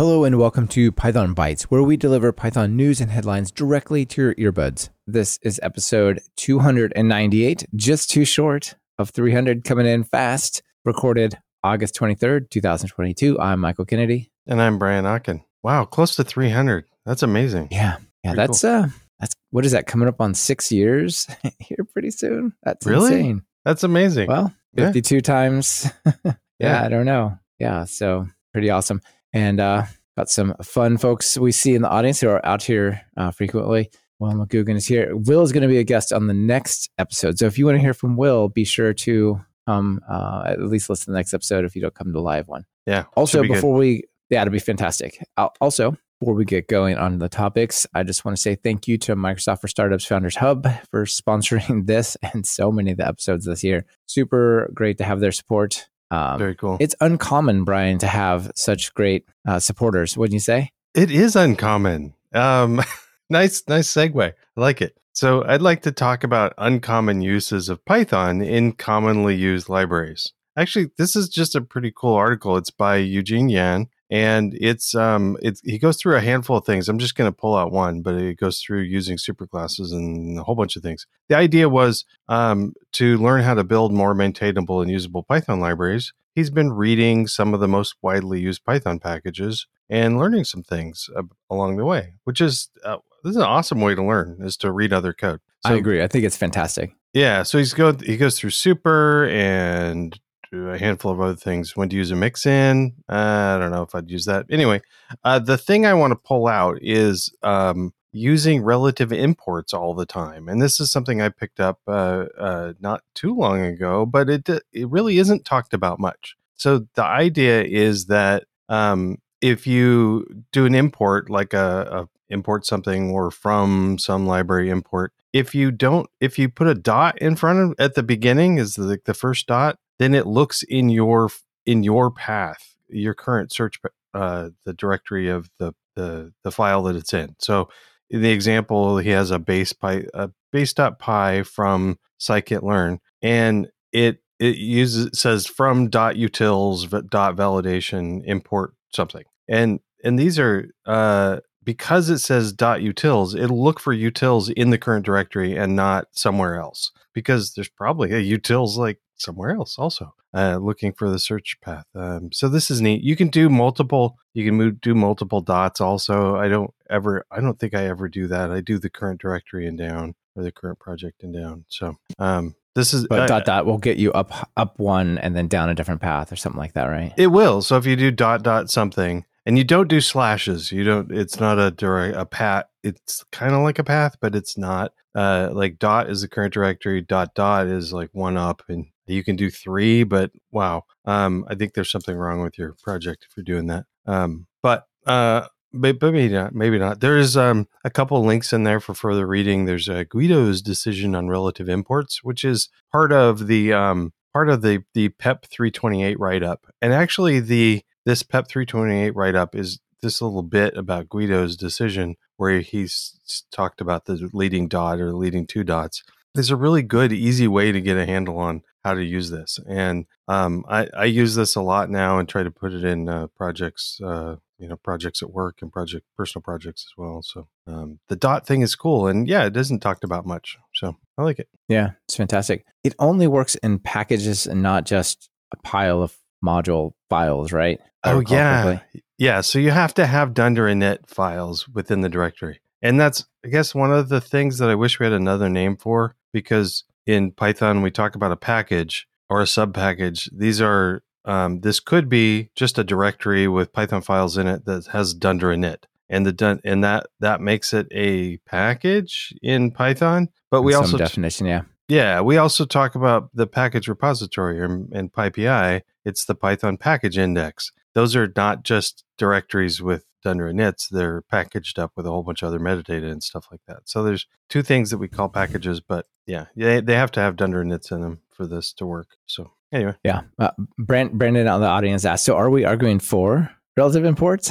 Hello and welcome to Python Bytes, where we deliver Python news and headlines directly to your earbuds. This is episode 298, just too short of 300, coming in fast. Recorded August 23rd, 2022. I'm Michael Kennedy. And I'm Brian Okken. Wow, close to 300. That's amazing. Yeah. Yeah, Pretty that's uh that's what is that coming up on 6 years here pretty soon? That's Really? insane. That's amazing. Well, Yeah. 52 times. yeah, Yeah. I don't know. Yeah, so pretty awesome. And uh, got some fun folks we see in the audience who are out here uh, frequently. Will McGugan is here. Will is going to be a guest on the next episode. So if you want to hear from Will, be sure to come uh, at least listen to the next episode if you don't come to the live one. yeah. Also, be good. before we, yeah, it'll be fantastic. Al- Also, before we get going on the topics, I just want to say thank you to Microsoft for Startups Founders Hub for sponsoring this and so many of the episodes this year. Super great to have their support. Um, Very cool. it's uncommon, Brian, to have such great uh, supporters. Wouldn't you say? it is uncommon. Um, nice, nice segue. I like it. So I'd like to talk about uncommon uses of Python in commonly used libraries. Actually, this is just a pretty cool article. It's by Eugene Yan, and it's um, it's he goes through a handful of things. I'm just going to pull out one, but it goes through using superclasses and a whole bunch of things. The idea was um, to learn how to build more maintainable and usable Python libraries. He's been reading some of the most widely used Python packages and learning some things uh, along the way, which is uh, this is an awesome way to learn is to read other code. I agree. I think it's fantastic. Yeah, so he's go he goes through super and a handful of other things. When to use a mix in? Uh, I don't know if I'd use that. Anyway, uh, the thing I want to pull out is um, using relative imports all the time, and this is something I picked up uh, uh, not too long ago, but it it really isn't talked about much. So the idea is that um, if you do an import, like a, a import something or from some library import, if you don't, if you put a dot in front of at the beginning is the the first dot, then it looks in your in your path, your current search, uh, the directory of the the the file that it's in. So in the example, he has a base py a base dot base.py from scikit-learn, and it it uses it says from dot utils dot validation import something, and and these are uh because it says dot utils, it'll look for utils in the current directory and not somewhere else because there's probably a utils like somewhere else also uh, looking for the search path. Um, so this is neat. You can do multiple. You can move, do multiple dots. Also, I don't ever. I don't think I ever do that. I do the current directory and down or the current project and down. So um, this is But uh, dot dot will get you up up one and then down a different path or something like that, right? It will. So if you do dot dot something and you don't do slashes, you don't. It's not a direct a path. It's kind of like a path, but it's not. Uh, like dot is the current directory. Dot dot is like one up, and you can do three. But wow, um, I think there's something wrong with your project if you're doing that. Um, but uh, but, maybe not. Maybe not. There is um a couple links in there for further reading. There's uh, Guido's decision on relative imports, which is part of the um part of the the PEP 328 write up, and actually the this PEP 328 write up is this little bit about Guido's decision where he's talked about the leading dot or leading two dots. There's a really good, easy way to get a handle on how to use this, and um, I, I use this a lot now and try to put it in uh, projects, uh, you know, projects at work and project personal projects as well. So um, the dot thing is cool, and yeah, it isn't talked about much, so I like it. Yeah, it's fantastic. It only works in packages and not just a pile of module files, right? Oh yeah, correctly. yeah. So you have to have dunder init files within the directory, and that's I guess one of the things that I wish we had another name for because in Python we talk about a package or a sub package. These are um, this could be just a directory with Python files in it that has dunder init, and the dun and that that makes it a package in Python. But we In also definition, yeah. yeah, we also talk about the package repository or in PyPI. It's the Python package index. Those are not just directories with dunder inits; they're packaged up with a whole bunch of other metadata and stuff like that. So there's two things that we call packages, but yeah, they they have to have dunder inits in them for this to work. So anyway, Yeah. Uh, Brand, Brandon on the audience asked, so are we arguing for relative imports?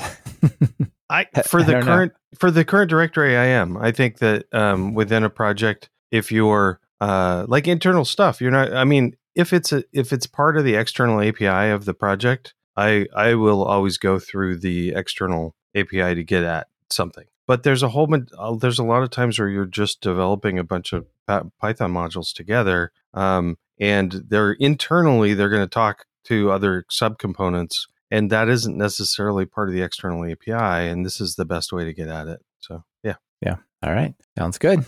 I I- for the know. current for the current directory, I am. I think that um, within a project, if you're uh, like internal stuff, you're not. I mean, if it's a if it's part of the external API of the project, I I will always go through the external API to get at something. But there's a whole uh, there's a lot of times where you're just developing a bunch of Python modules together, um, and they're internally they're going to talk to other subcomponents, and that isn't necessarily part of the external API. And this is the best way to get at it. So yeah, yeah. All right, sounds good.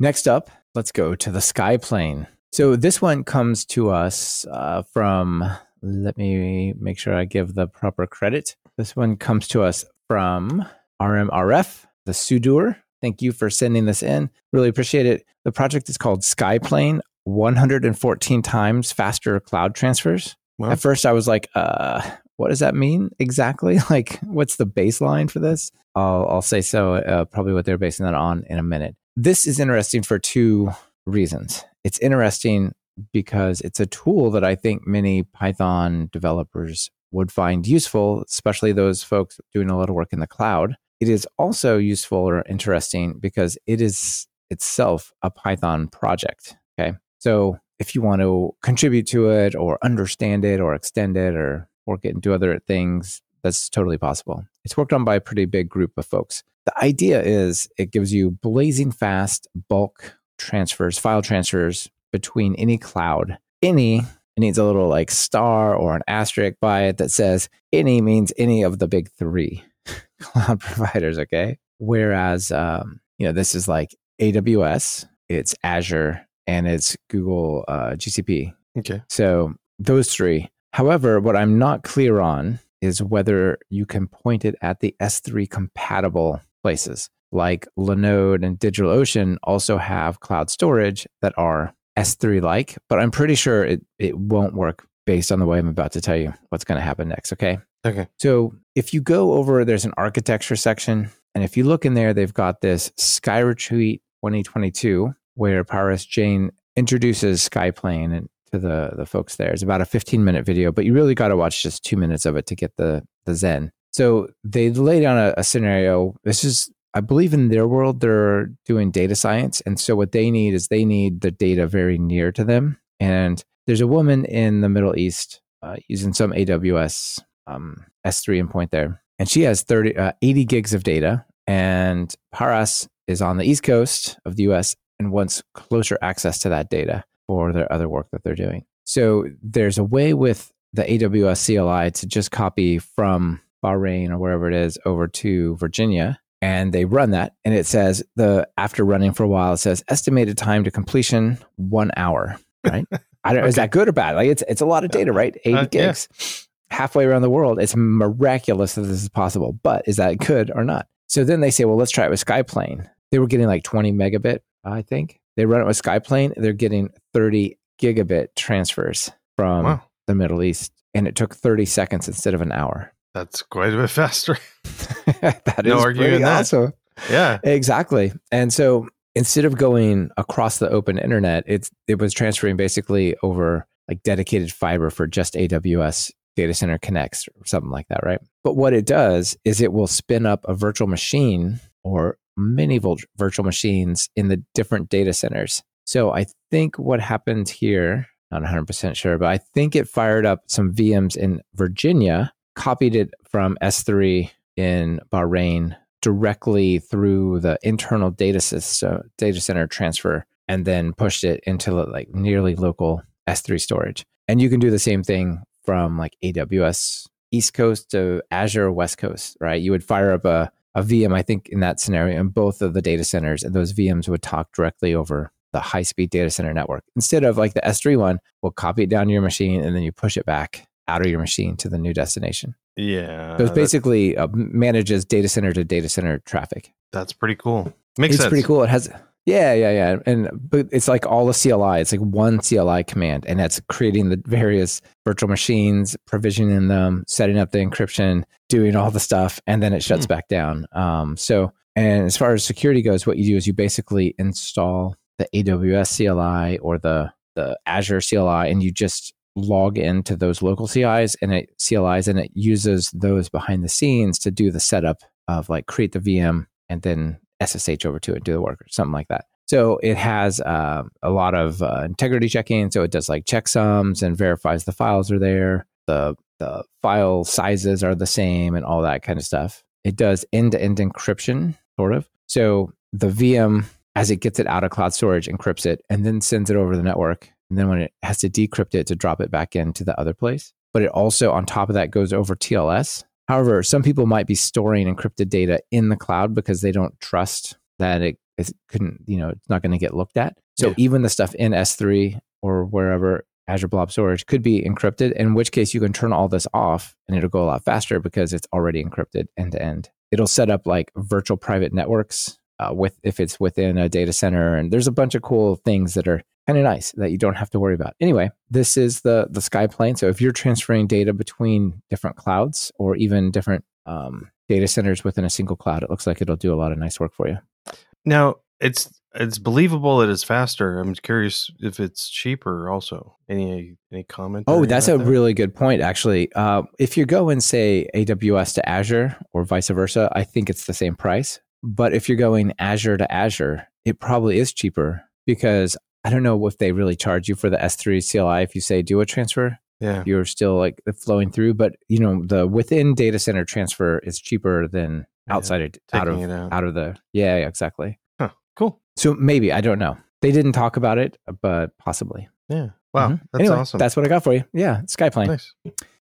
Next up, let's go to the Skyplane. So this one comes to us uh, from let me make sure I give the proper credit. This one comes to us from RMRF, the Sudur. Thank you for sending this in. Really appreciate it. The project is called Skyplane 114 times faster cloud transfers. Wow. At first, I was like, uh, what does that mean exactly? Like, what's the baseline for this? I'll, I'll say so, uh, probably what they're basing that on in a minute. This is interesting for two reasons. It's interesting because it's a tool that I think many Python developers would find useful, especially those folks doing a lot of work in the cloud. It is also useful or interesting because it is itself a Python project. Okay. So if you want to contribute to it or understand it or extend it or work it into other things, that's totally possible. It's worked on by a pretty big group of folks. The idea is it gives you blazing fast bulk transfers, file transfers between any cloud. Any it needs a little like star or an asterisk by it that says any means any of the big three cloud providers. Okay. Whereas, um, you know, this is like AWS, it's Azure, and it's Google uh, GCP. Okay. So those three. However, what I'm not clear on is whether you can point it at the S3 compatible places. Like Linode and DigitalOcean also have cloud storage that are S3 like, but I'm pretty sure it, it won't work based on the way I'm about to tell you what's going to happen next. Okay. Okay. So if you go over, there's an architecture section. And if you look in there, they've got this Sky Retreat 2022, where Paras Jain introduces Skyplane and to the, the folks there. It's about a 15 minute video, but you really got to watch just two minutes of it to get the, the Zen. So they lay down a, a scenario. This is I believe in their world, they're doing data science. And so what they need is they need the data very near to them. And there's a woman in the Middle East uh, using some AWS um, S3 endpoint there. And she has 30, uh, 80 gigs of data. And Paras is on the East Coast of the US and wants closer access to that data for their other work that they're doing. So there's a way with the AWS CLI to just copy from Bahrain or wherever it is over to Virginia and they run that and it says the after running for a while it says estimated time to completion one hour right? I don't okay. is that good or bad? Like it's it's a lot of data right? 80 uh, gigs. Yeah. halfway around the world it's miraculous that this is possible but is that good or not? So then they say well let's try it with skyplane. They were getting like 20 megabit i think. They run it with skyplane they're getting 30 gigabit transfers from wow. the middle east and it took 30 seconds instead of an hour that's quite a bit faster. that no is arguing that. awesome. Yeah, exactly. And so instead of going across the open internet, it's it was transferring basically over like dedicated fiber for just AWS data center connects or something like that, right? But what it does is it will spin up a virtual machine or many virtual machines in the different data centers. So I think what happened here, not 100% sure, but I think it fired up some VMs in Virginia copied it from S3 in Bahrain directly through the internal data system, data center transfer, and then pushed it into like nearly local S3 storage. And you can do the same thing from like AWS East Coast to Azure West Coast, right? You would fire up a, a VM, I think, in that scenario, in both of the data centers, and those VMs would talk directly over the high speed data center network. Instead of like the S3 one, we'll copy it down to your machine and then you push it back out of your machine to the new destination. Yeah. So it basically uh, manages data center to data center traffic. That's pretty cool. Makes it's sense. pretty cool. It has, yeah, yeah, yeah. And, but it's like all the CLI. It's like one CLI command and that's creating the various virtual machines, provisioning them, setting up the encryption, doing all the stuff, and then it shuts hmm. back down. Um, so, and as far as security goes, what you do is you basically install the AWS CLI or the the Azure CLI, and you just log into those local CIs and it CLIs and it uses those behind the scenes to do the setup of like create the VM and then SSH over to it, do the work or something like that. So it has uh, a lot of uh, integrity checking. So it does like checksums and verifies the files are there. The the file sizes are the same and all that kind of stuff. It does end to end encryption, sort of. So the VM, as it gets it out of cloud storage, encrypts it and then sends it over the network. And then when it has to decrypt it to drop it back into the other place. But it also, on top of that, goes over TLS. However, some people might be storing encrypted data in the cloud because they don't trust that it, it couldn't, you know, it's not going to get looked at. So Yeah. even the stuff in S3 or wherever Azure Blob Storage could be encrypted, in which case you can turn all this off and it'll go a lot faster because it's already encrypted end to end. It'll set up like virtual private networks uh, with if it's within a data center, and there's a bunch of cool things that are kind of nice that you don't have to worry about. Anyway, this is the the Skyplane. So if you're transferring data between different clouds or even different um, data centers within a single cloud, it looks like it'll do a lot of nice work for you. Now it's it's believable that it's faster. I'm curious if it's cheaper. Also, any any comment? Oh, that's a really good point, actually. Uh, if you go and say, AWS to Azure or vice versa, I think it's the same price. But if you're going Azure to Azure, it probably is cheaper because I don't know if they really charge you for the S3 CLI if you say do a transfer. yeah. You're still like flowing through, but you know the within data center transfer is cheaper than Yeah, outside of out of out. out of the yeah, yeah exactly. Huh. Cool. So maybe I don't know. They didn't talk about it, but possibly. Yeah. Wow. Mhm. That's Anyway, awesome. That's what I got for you. Yeah, Skyplane. nice.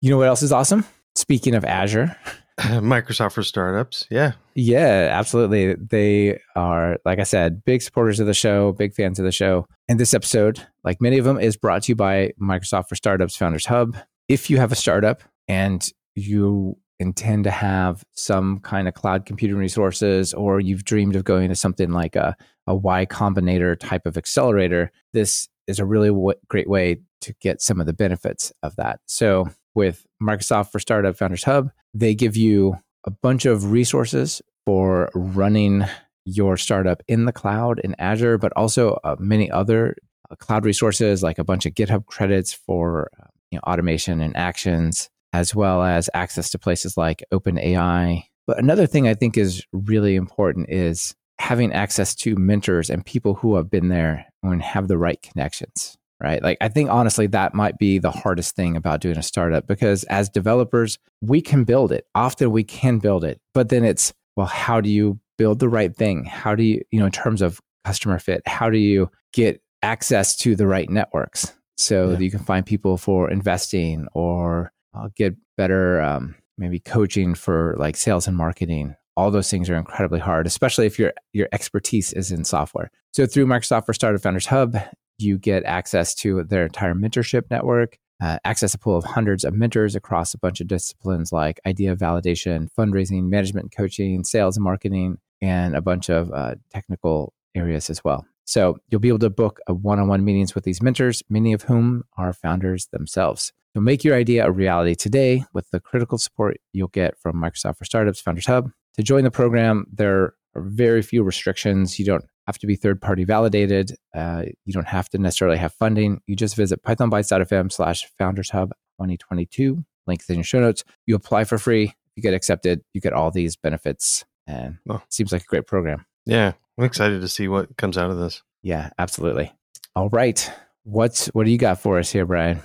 You know what else is awesome? Speaking of Azure, Microsoft for startups. Yeah. yeah, absolutely. They are, like I said, big supporters of the show, big fans of the show. And this episode, like many of them, is brought to you by Microsoft for Startups Founders Hub. If you have a startup and you intend to have some kind of cloud computing resources, or you've dreamed of going to something like a, a Y Combinator type of accelerator, this is a really w- great way to get some of the benefits of that. So, with Microsoft for Startup Founders Hub, they give you a bunch of resources for running your startup in the cloud in Azure, but also uh, many other uh, cloud resources like a bunch of GitHub credits for uh, you know, automation and actions, as well as access to places like OpenAI. But another thing I think is really important is having access to mentors and people who have been there and have the right connections right? Like, I think honestly, that might be the hardest thing about doing a startup because as developers, we can build it. Often we can build it, but then it's, well, how do you build the right thing? How do you, you know, in terms of customer fit, how do you get access to the right networks so Yeah. that you can find people for investing or uh, get better, um, maybe coaching for like sales and marketing? All those things are incredibly hard, especially if your your expertise is in software. So through Microsoft for Startup Founders Hub, you get access to their entire mentorship network, uh, access a pool of hundreds of mentors across a bunch of disciplines like idea validation, fundraising, management coaching, sales and marketing, and a bunch of uh, technical areas as well. So you'll be able to book one-on-one meetings with these mentors, many of whom are founders themselves. You'll make your idea a reality today with the critical support you'll get from Microsoft for Startups Founders Hub. To join the program, there are very few restrictions. You don't have to be third party validated. Uh, you don't have to necessarily have funding. You just visit pythonbytes.fm slash founders hub 2022. Links in your show notes. You apply for free. You get accepted. You get all these benefits. And Oh. it seems like a great program. Yeah. I'm excited to see what comes out of this. Yeah, absolutely. All right. What's what do you got for us here, Brian?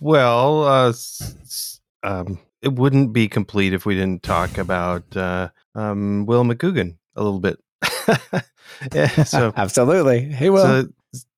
Well, uh, s- s- um, it wouldn't be complete if we didn't talk about uh, um, Will McGugan a little bit. yeah, so absolutely. Hey, Will. so,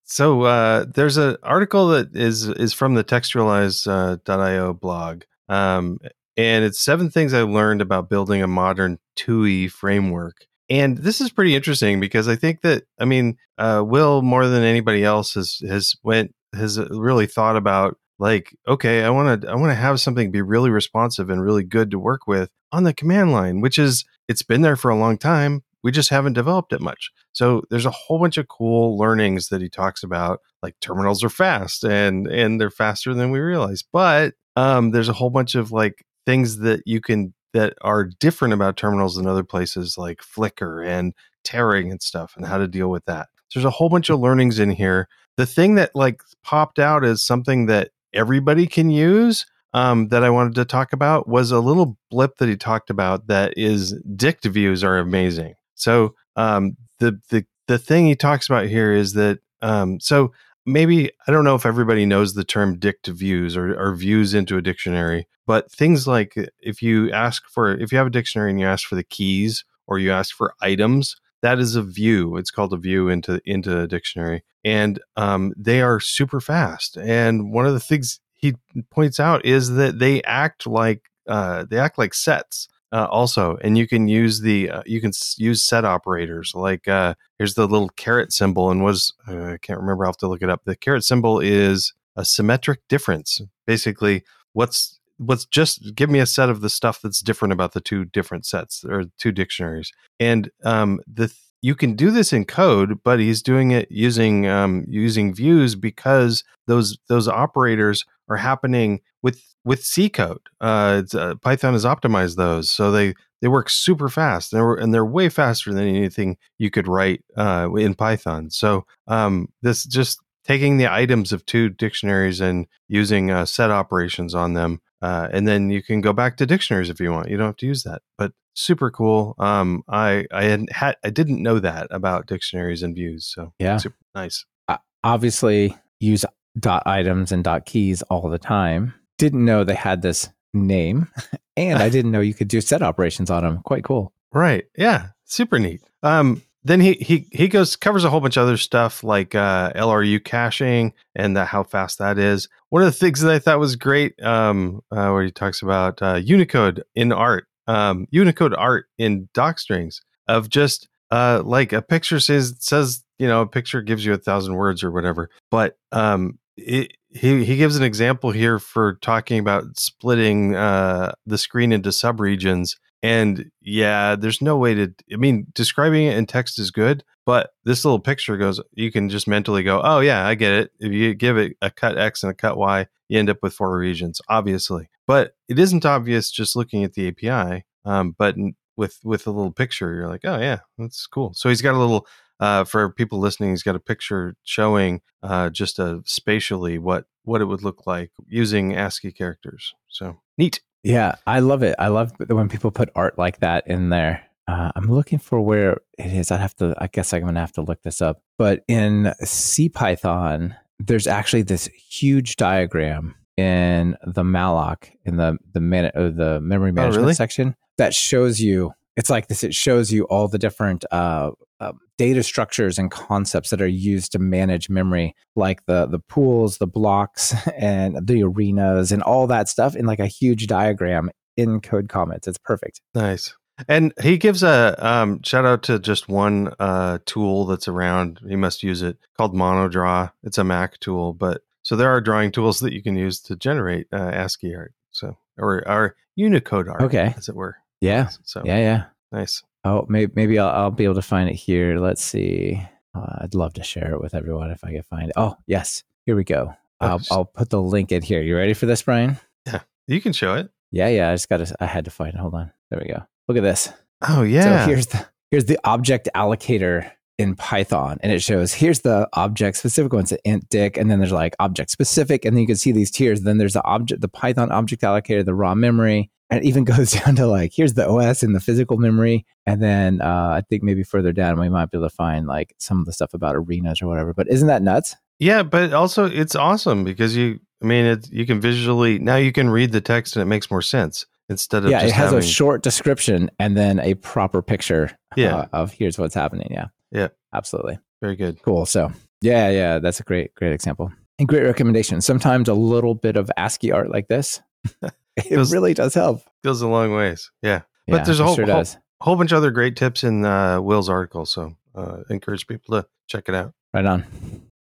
so uh, there's an article that is is from the textualize.io blog, um, and it's seven things I learned about building a modern TUI framework. And this is pretty interesting because I think that I mean, uh, Will more than anybody else has has went has really thought about like, okay, I want to I want to have something be really responsive and really good to work with on the command line, which is it's been there for a long time. We just haven't developed it much. So there's a whole bunch of cool learnings that he talks about, like terminals are fast and and they're faster than we realize. But um, there's a whole bunch of like things that you can that are different about terminals than other places, like flicker and tearing and stuff, and how to deal with that. So there's a whole bunch of learnings in here. The thing that like popped out as something that everybody can use um, that I wanted to talk about was a little blip that he talked about that is dict views are amazing. So um, the the the thing he talks about here is that um, so maybe I don't know if everybody knows the term dict views or, or views into a dictionary, but things like if you ask for if you have a dictionary and you ask for the keys or you ask for items, that is a view. It's called a view into into a dictionary, and um, they are super fast. And one of the things he points out is that they act like uh, they act like sets uh, also and you can use the uh, you can use set operators like uh, here's the little caret symbol and was uh, i can't remember i'll have to look it up. The caret symbol is a symmetric difference. Basically what's what's just give me a set of the stuff that's different about the two different sets or two dictionaries. And um, the you can do this in code, but he's doing it using um, using views because those those operators are happening with with C code. Uh, uh, Python has optimized those, so they they work super fast. And they're and they're way faster than anything you could write uh, in Python. So um, this just taking the items of two dictionaries and using uh, set operations on them uh, and then you can go back to dictionaries if you want. You don't have to use that, but super cool. Um, I I had, had I didn't know that about dictionaries and views, so yeah, super nice. I obviously use dot items and dot keys all the time. Didn't know they had this name, and I didn't know you could do set operations on them. Quite cool. Right? Yeah, super neat. Um, then he he he goes covers a whole bunch of other stuff like uh, LRU caching and how fast that is. One of the things that I thought was great, um, uh, where he talks about uh, Unicode in art, um, Unicode art in doc strings of just uh, like a picture says says you know a picture gives you a thousand words or whatever, but um, he he gives an example here for talking about splitting uh, the screen into subregions and yeah, there's no way to, I mean, describing it in text is good, but this little picture goes, you can just mentally go, oh, yeah, I get it. If you give it a cut X and a cut Y, you end up with four regions, obviously. But it isn't obvious just looking at the API. Um, but with with a little picture, you're like, oh, yeah, that's cool. So he's got a little, uh, for people listening, he's got a picture showing uh, just a spatially what what it would look like using ASCII characters. So neat. Yeah, I love it. I love when people put art like that in there. Uh, I'm looking for where it is. I have to. I guess I'm going to have to look this up. But in CPython, there's actually this huge diagram in the malloc in the the minute of the memory oh, management oh, really? section that shows you. It's like this. It shows you all the different uh, uh, data structures and concepts that are used to manage memory, like the the pools, the blocks, and the arenas, and all that stuff in like a huge diagram in Code Comments. It's perfect. Nice. And he gives a um, shout out to just one uh, tool that's around. he must use it called MonoDraw. It's a Mac tool, but so there are drawing tools that you can use to generate uh, ASCII art. So or, or Unicode art, okay, as it were. Yeah. So yeah, yeah, nice. Oh, maybe, maybe I'll, I'll be able to find it here. Let's see. Uh, I'd love to share it with everyone if I can find it. Oh, yes. Here we go. I'll, I'll put the link in here. You ready for this, Brian? Yeah, you can show it. Yeah, yeah. I just got to. I had to find it. Hold on. There we go. Look at this. Oh yeah. So here's the here's the object allocator in Python, and it shows here's the object specific ones, the int dic, and then there's like object specific, and then you can see these tiers. Then there's the object, the Python object allocator, the raw memory, and it even goes down to like here's the OS and the physical memory, and then uh, I think maybe further down we might be able to find like some of the stuff about arenas or whatever. But isn't that nuts? Yeah, but also it's awesome because you, I mean, it, you can visually now you can read the text and it makes more sense instead of yeah, it has having, a short description and then a proper picture. Yeah. Uh, of here's what's happening. Yeah, yeah, absolutely. Very good. Cool. So yeah, yeah, that's a great, great example and great recommendation. Sometimes a little bit of ASCII art like this it goes, really does help. Goes a long ways. Yeah. But yeah, there's a whole, sure whole, whole, bunch of other great tips in uh, Will's article. So uh, encourage people to check it out. Right on.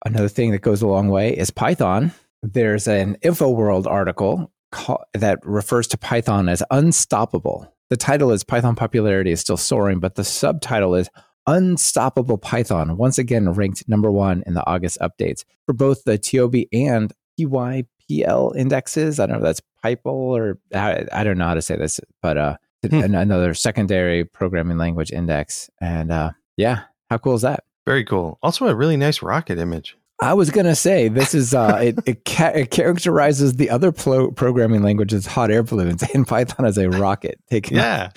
Another thing that goes a long way is Python. There's an InfoWorld article call, that refers to Python as unstoppable. The title is Python popularity is still soaring, but the subtitle is Unstoppable Python, once again ranked number one in the August updates for both the TIOBE and PYPL indexes. I don't know if that's Pipel or I, I don't know how to say this, but uh, hmm. another secondary programming language index. And uh, yeah, how cool is that? Very cool. Also, a really nice rocket image. I was gonna say this is uh, it. It, ca- it, characterizes the other pro- programming languages, hot air balloons, and Python as a rocket. Taking yeah.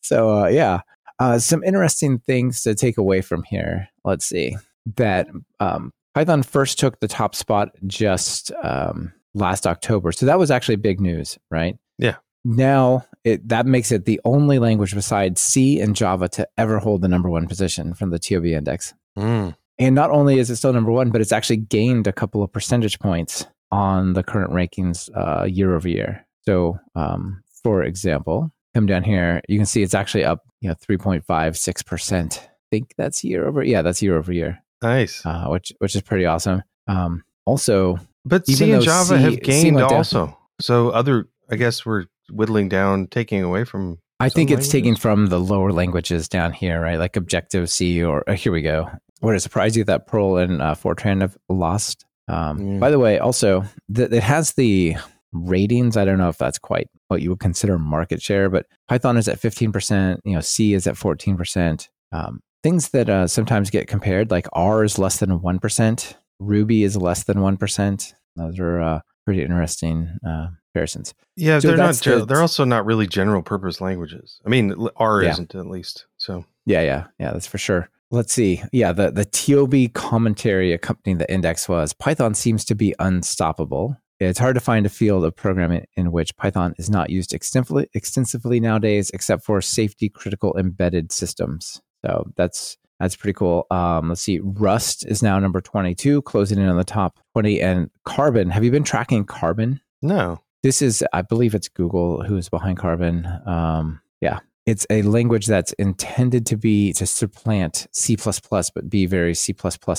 So uh, yeah, uh, some interesting things to take away from here. Let's see that um, Python first took the top spot just um, last October. So that was actually big news, right? Yeah. Now it, that makes it the only language besides C and Java to ever hold the number one position from the TIOBE index. Mm. And not only is it still number one, but it's actually gained a couple of percentage points on the current rankings uh, year over year. So, um, for example, come down here, you can see it's actually up, you know, 3.56%. I think that's year over. Yeah, that's year over year, Nice. uh, which, which is pretty awesome. Um, also, But C and Java C- have gained went down. also. So other, I guess we're whittling down, taking away from. I think it's languages? from the lower languages down here, right? Like Objective C or uh, here we go. Would it surprise you that Perl and uh, Fortran have lost? Um. By the way, also th- it has the ratings. I don't know if that's quite what you would consider market share, but Python is at fifteen percent. You know, C is at fourteen percent. Um, things that uh, sometimes get compared, like R is less than one percent. Ruby is less than one percent. Those are uh, pretty interesting uh, comparisons. Yeah, So they're not. the- they're also not really general purpose languages. I mean, R Yeah. isn't at least. So Yeah, yeah, yeah, that's for sure. Let's see. Yeah, the, the TIOBE commentary accompanying the index was Python seems to be unstoppable. It's hard to find a field of programming in which Python is not used extensively, extensively nowadays, except for safety critical embedded systems. So that's that's pretty cool. Um, let's see. Rust is now number 22, closing in on the top 20. And Carbon, have you been tracking Carbon? no. This is, I believe it's Google who is behind Carbon. Um, yeah, it's a language that's intended to be to supplant C++, but be very C++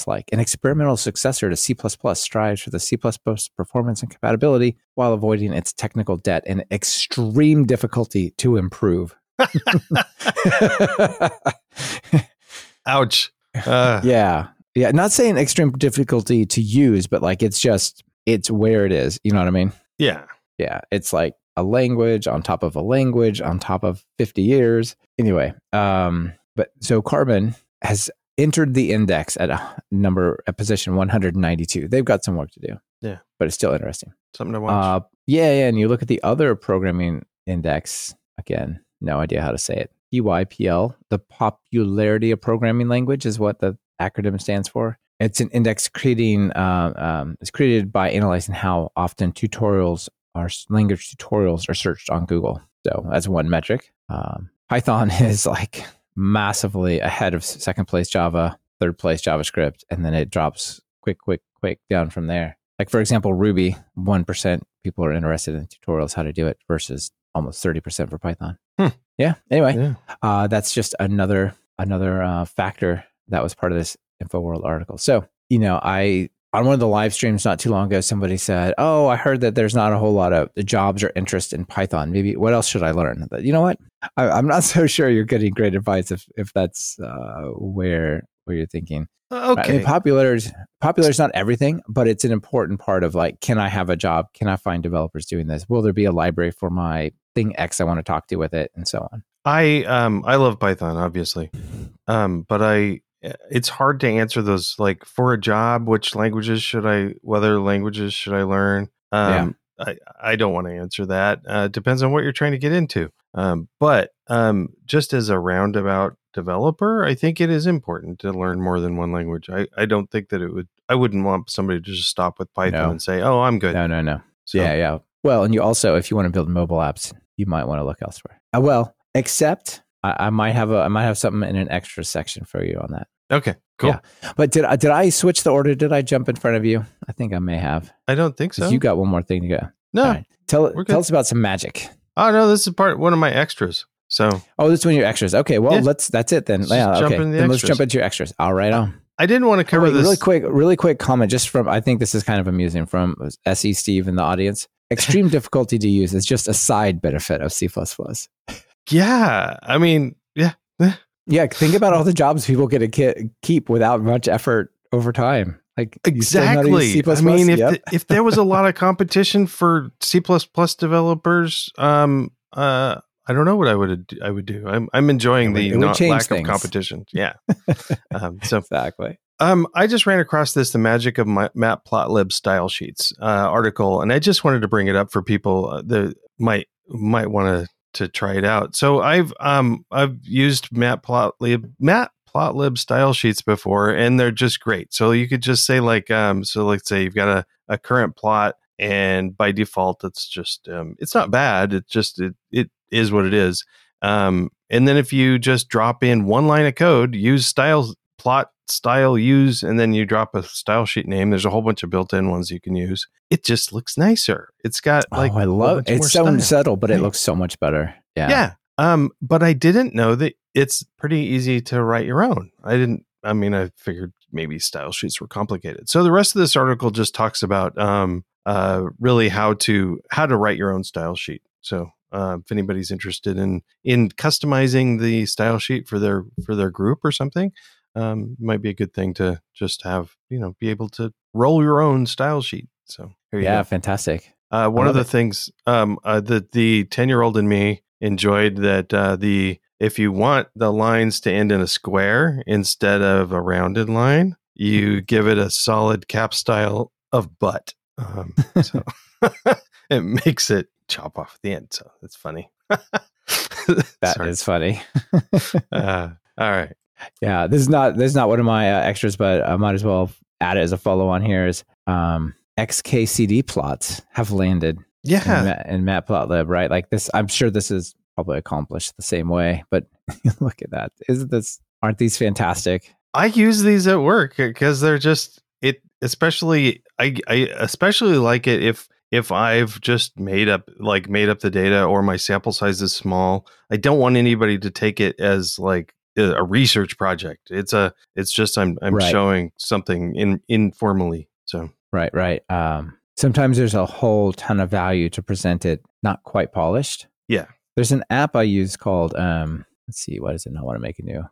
like. An experimental successor to C++ strives for the C++ performance and compatibility while avoiding its technical debt and extreme difficulty to improve. Ouch. Uh, yeah. Yeah. Not saying extreme difficulty to use, but like it's just, it's where it is. You know what I mean? yeah. Yeah, it's like a language on top of a language on top of 50 years. Anyway, um, but so Carbon has entered the index at a number at position 192. They've got some work to do. Yeah. But it's still interesting. Something to watch. Uh, yeah, yeah. And you look at the other programming index, again, no idea how to say it. PYPL, the popularity of programming language is what the acronym stands for. It's an index creating, uh, um, it's created by analyzing how often tutorials are language tutorials are searched on Google. So that's one metric. Um, Python is like massively ahead of second place Java, third place JavaScript, and then it drops quick, quick, quick down from there. Like for example, Ruby, one percent people are interested in tutorials how to do it versus almost thirty percent for Python. Hmm. Yeah. Anyway, yeah. uh, that's just another another uh, factor that was part of this InfoWorld article. So you know, I on one of the live streams not too long ago, somebody said, "Oh, I heard that there's not a whole lot of jobs or interest in Python. Maybe what else should I learn?" But you know what? I, I'm not so sure you're getting great advice if if that's uh, where where you're thinking. I Okay. mean, popular is popular is not everything, but it's an important part of like, can I have a job? Can I find developers doing this? Will there be a library for my thing X I want to talk to with it, and so on? I um I love Python obviously, um but I it's hard to answer those like for a job which languages should I whether languages should I learn um I I don't want to answer that uh, depends on what you're trying to get into um but um just as a roundabout developer I think it is important to learn more than one language I I don't think that it would I wouldn't want somebody to just stop with Python No. and say oh I'm good No, no, no. So- Yeah, yeah. Well, and you also, if you want to build mobile apps, you might want to look elsewhere. Uh, well, except I, I might have a, I might have something in an extra section for you on that. Okay cool Yeah. But did I, did I switch the order? Did I jump in front of you? I think I may have. I don't think so You got one more thing to go. no right. Tell tell us about some magic. oh no this is part one of my extras so Oh, this is one of your extras. Okay, well, Yeah. let's. That's it then. Let's yeah, jump okay. into the Then let's jump into your extras. All right, on. I didn't want to Oh, cover wait, this. really quick, really quick comment just from I think this is kind of amusing from SE Steve in the audience. Extreme difficulty to use is just a side benefit of C. Yeah, I mean, yeah, Yeah, think about all the jobs people get to ki- keep without much effort over time. Like you still know how to use exactly. I mean, if Yep. th- if there was a lot of competition for C plus developers, um, uh, I don't know what I would I would do. I'm I'm enjoying would- the not, lack things. of competition. Yeah. um, so exactly. Um, I just ran across this, the magic of my Matplotlib style sheets uh, article, and I just wanted to bring it up for people uh, that might might want to to try it out. So I've um I've used Matplotlib Plotlib style sheets before, and they're just great. So you could just say like, um, so let's say you've got a, a current plot, and by default, it's just um, it's not bad. It just it it is what it is. Um, and then if you just drop in one line of code, use style plot style use, and then you drop a style sheet name. There's a whole bunch of built-in ones you can use. It just looks nicer. It's got like oh, I love It's so style. subtle, but it looks so much better. Yeah. Yeah. Um, but I didn't know that it's pretty easy to write your own. I didn't. I mean, I figured maybe style sheets were complicated. So the rest of this article just talks about um, uh, really how to how to write your own style sheet. So uh, if anybody's interested in in customizing the style sheet for their for their group or something, um, might be a good thing to just have you know be able to roll your own style sheet. So here you Yeah. go. Fantastic. Uh, one of the it. things um, uh, that the 10 year old in me enjoyed that uh, the if you want the lines to end in a square instead of a rounded line, you give it a solid cap style of butt. Um, so it makes it chop off at the end. So it's funny. that is funny. Uh, all right. Yeah, this is not this is not one of my uh, extras, but I might as well add it as a follow on here. Is um, XKCD plots have landed in, Yeah. Ma- in Matplotlib, right? Like this, I'm sure this is probably accomplished the same way. But look at that! Isn't this? Aren't these fantastic? I use these at work because they're just it. Especially, I I especially like it if if I've just made up like made up the data or my sample size is small. I don't want anybody to take it as like a a research project. It's a it's just I'm I'm Right. showing something in informally. So Right, right. Um, sometimes there's a whole ton of value to present it not quite polished. Yeah. There's an app I use called um, let's see, what is it I want to make a new?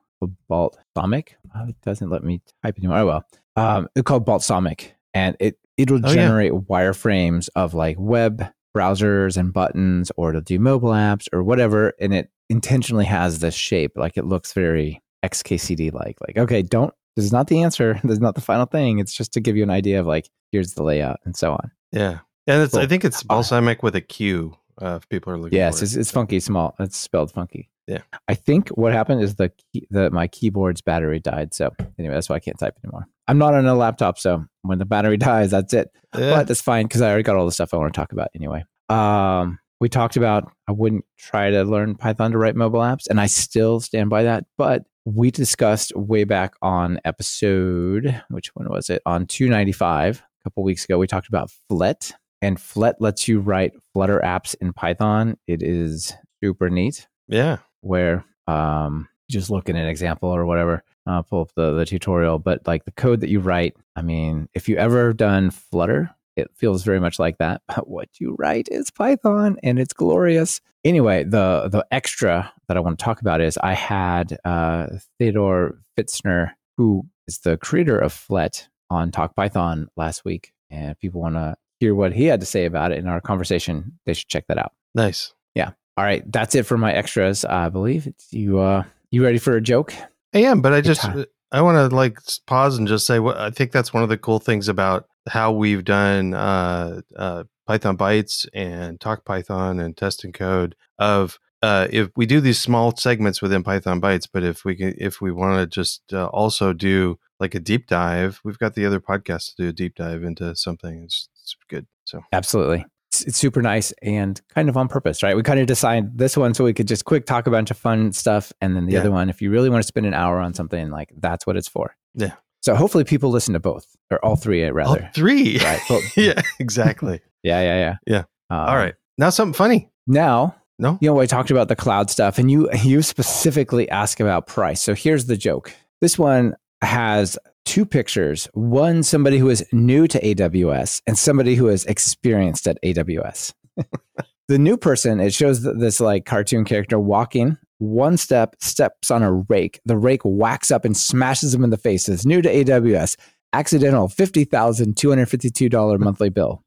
Balsamiq. Oh, it doesn't let me type anymore. Oh well. Um, it's called Balsamiq, and it it'll Oh, yeah. generate wireframes of like web browsers and buttons, or it'll do mobile apps or whatever, and it intentionally has this shape, like it looks very XKCD like. Like, okay, don't. This is not the answer. This is not the final thing. It's just to give you an idea of like here's the layout and so on. yeah, and it's I think it's balsamic with a Q. Uh, if people are looking. Yes, it's, it. it's funky small. It's spelled funky. Yeah. I think what happened is the key, the my keyboard's battery died. So anyway, that's why I can't type anymore. I'm not on a laptop, so when the battery dies, that's it. Yeah. But that's fine because I already got all the stuff I want to talk about anyway. Um, we talked about I wouldn't try to learn Python to write mobile apps, and I still stand by that. But we discussed way back on episode, which one was it? On 295, a couple weeks ago, we talked about Flet, and Flet lets you write Flutter apps in Python. It is super neat yeah. where um, just look at an example or whatever, uh, pull up the, the tutorial. But like the code that you write, I mean, if you ever done Flutter, it feels very much like that. But what you write is Python, and it's glorious. Anyway, the the extra that I want to talk about is I had uh, Theodore Fitsner, who is the creator of Flet, on Talk Python last week, and if people want to hear what he had to say about it in our conversation, they should check that out. Nice. Yeah. All right, that's it for my extras. I believe you. Uh, you ready for a joke? I am, but I just time. I want to like pause and just say what I think that's one of the cool things about how we've done uh, uh, Python bytes and Talk Python and Test and Code of uh, if we do these small segments within Python bytes, but if we can if we want to just uh, also do like a deep dive, we've got the other podcast to do a deep dive into something. It's, it's good. So Absolutely. It's, it's super nice and kind of on purpose, right? We kind of decided this one so we could just quick talk a bunch of fun stuff, and then the Yeah. other one, if you really want to spend an hour on something, like that's what it's for. Yeah. So hopefully people listen to both or all three, all rather. three, Right. Well, yeah, exactly. yeah, yeah, yeah. Yeah. Um, all right, now something funny. Now, No, you know, I talked about the cloud stuff, and you you specifically ask about price. So here's the joke. This one has two pictures. One, somebody who is new to AWS, and somebody who is experienced at AWS. the new person, it shows this like cartoon character walking. One step steps on a rake. The rake whacks up and smashes him in the face. It's new to AWS. Accidental fifty thousand two hundred fifty-two dollar monthly bill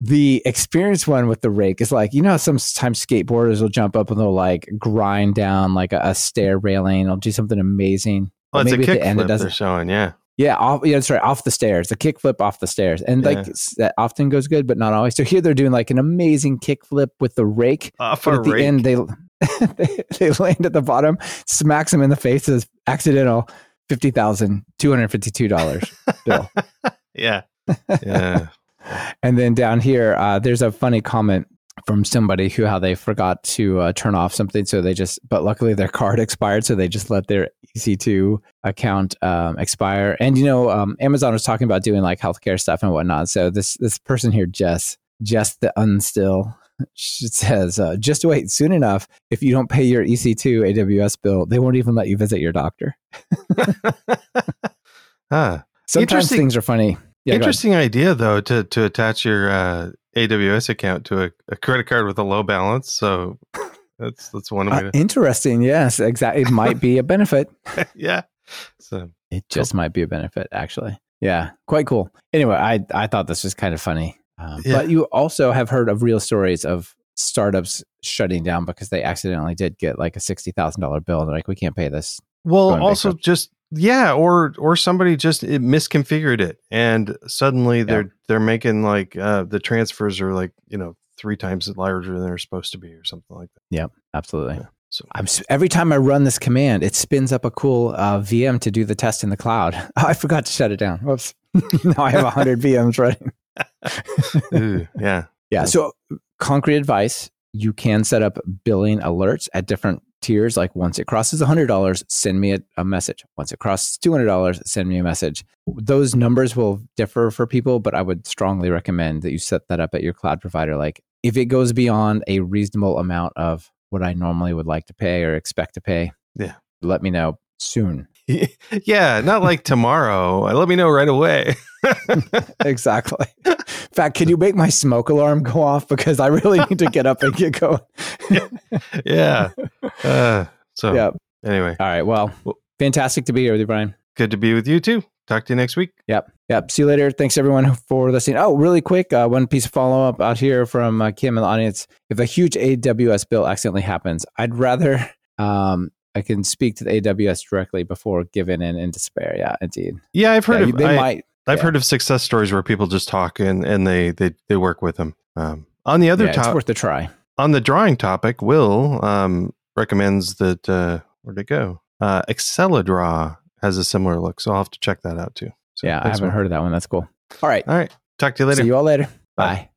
the experienced one with the rake is like you know sometimes skateboarders will jump up and they'll like grind down like a, a stair railing they'll do something amazing But it's a maybe at the end it kickflip they're showing. Yeah, yeah off, yeah that's right off the stairs the kickflip off the stairs and like Yeah. s- that often goes good but not always so here they're doing like an amazing kickflip with the rake off but a at the rake. end they, they they land at the bottom smacks him in the face as accidental fifty thousand two hundred fifty two dollars bill. yeah. Yeah. and then down here, uh, there's a funny comment from somebody who how they forgot to uh, turn off something, so they just. But luckily, their card expired, so they just let their EC2 account um, expire. And you know, um, Amazon was talking about doing like healthcare stuff and whatnot. So this this person here, Jess, Jess the unstill. She says, uh, just wait. Soon enough, if you don't pay your EC2 AWS bill, they won't even let you visit your doctor. ah, Sometimes Interesting- things are funny. Yeah, interesting idea though to to attach your uh, AWS account to a, a credit card with a low balance. So that's that's one way Uh, interesting. Yes, exactly. It might be a benefit. yeah. So It just might be a benefit, actually. Yeah, quite cool. Anyway, I I thought this was kind of funny. Um, Yeah. But you also have heard of real stories of startups shutting down because they accidentally did get like a sixty thousand dollar bill. And they're like, we can't pay this. well, also bankrupt. just yeah, or or somebody just it misconfigured it, and suddenly they're they're making like uh, the transfers are like you know three times larger than they're supposed to be, or something like that. Yeah absolutely. Yeah. So I'm every time I run this command, it spins up a cool uh, VM to do the test in the cloud. Oh, I forgot to shut it down. Whoops. now I have hundred VMs running. ooh, yeah, Yeah. So, concrete advice you can set up billing alerts at different tiers. Like once it crosses $100, send me a, a message. Once it crosses $200, send me a message. Those numbers will differ for people, but I would strongly recommend that you set that up at your cloud provider. Like if it goes beyond a reasonable amount of what I normally would like to pay or expect to pay, Yeah. let me know soon. yeah, not like tomorrow. Let me know right away. exactly. In fact, can you make my smoke alarm go off? Because I really need to get up and get going. yeah. Uh, so yeah. anyway, All right. Well, fantastic to be here with you, Brian. good to be with you too. Talk to you next week. Yep. Yep. See you later. Thanks everyone for listening. Oh, really quick, uh, one piece of follow up out here from uh, Kim in the audience. If a huge AWS bill accidentally happens, I'd rather um, I can speak to the AWS directly before giving in in despair. Yeah, indeed. Yeah, I've heard Yeah, of they I, might. I've yeah. heard of success stories where people just talk and and they they they work with them. Um, on the other Yeah, it's worth a try. on the drawing topic, Will um, recommends that uh, where'd it go? Uh, Excalidraw has a similar look, so I'll have to check that out too. So yeah, I haven't heard of that one. That's cool. All right. All right, talk to you later. See you all later. Bye. Bye.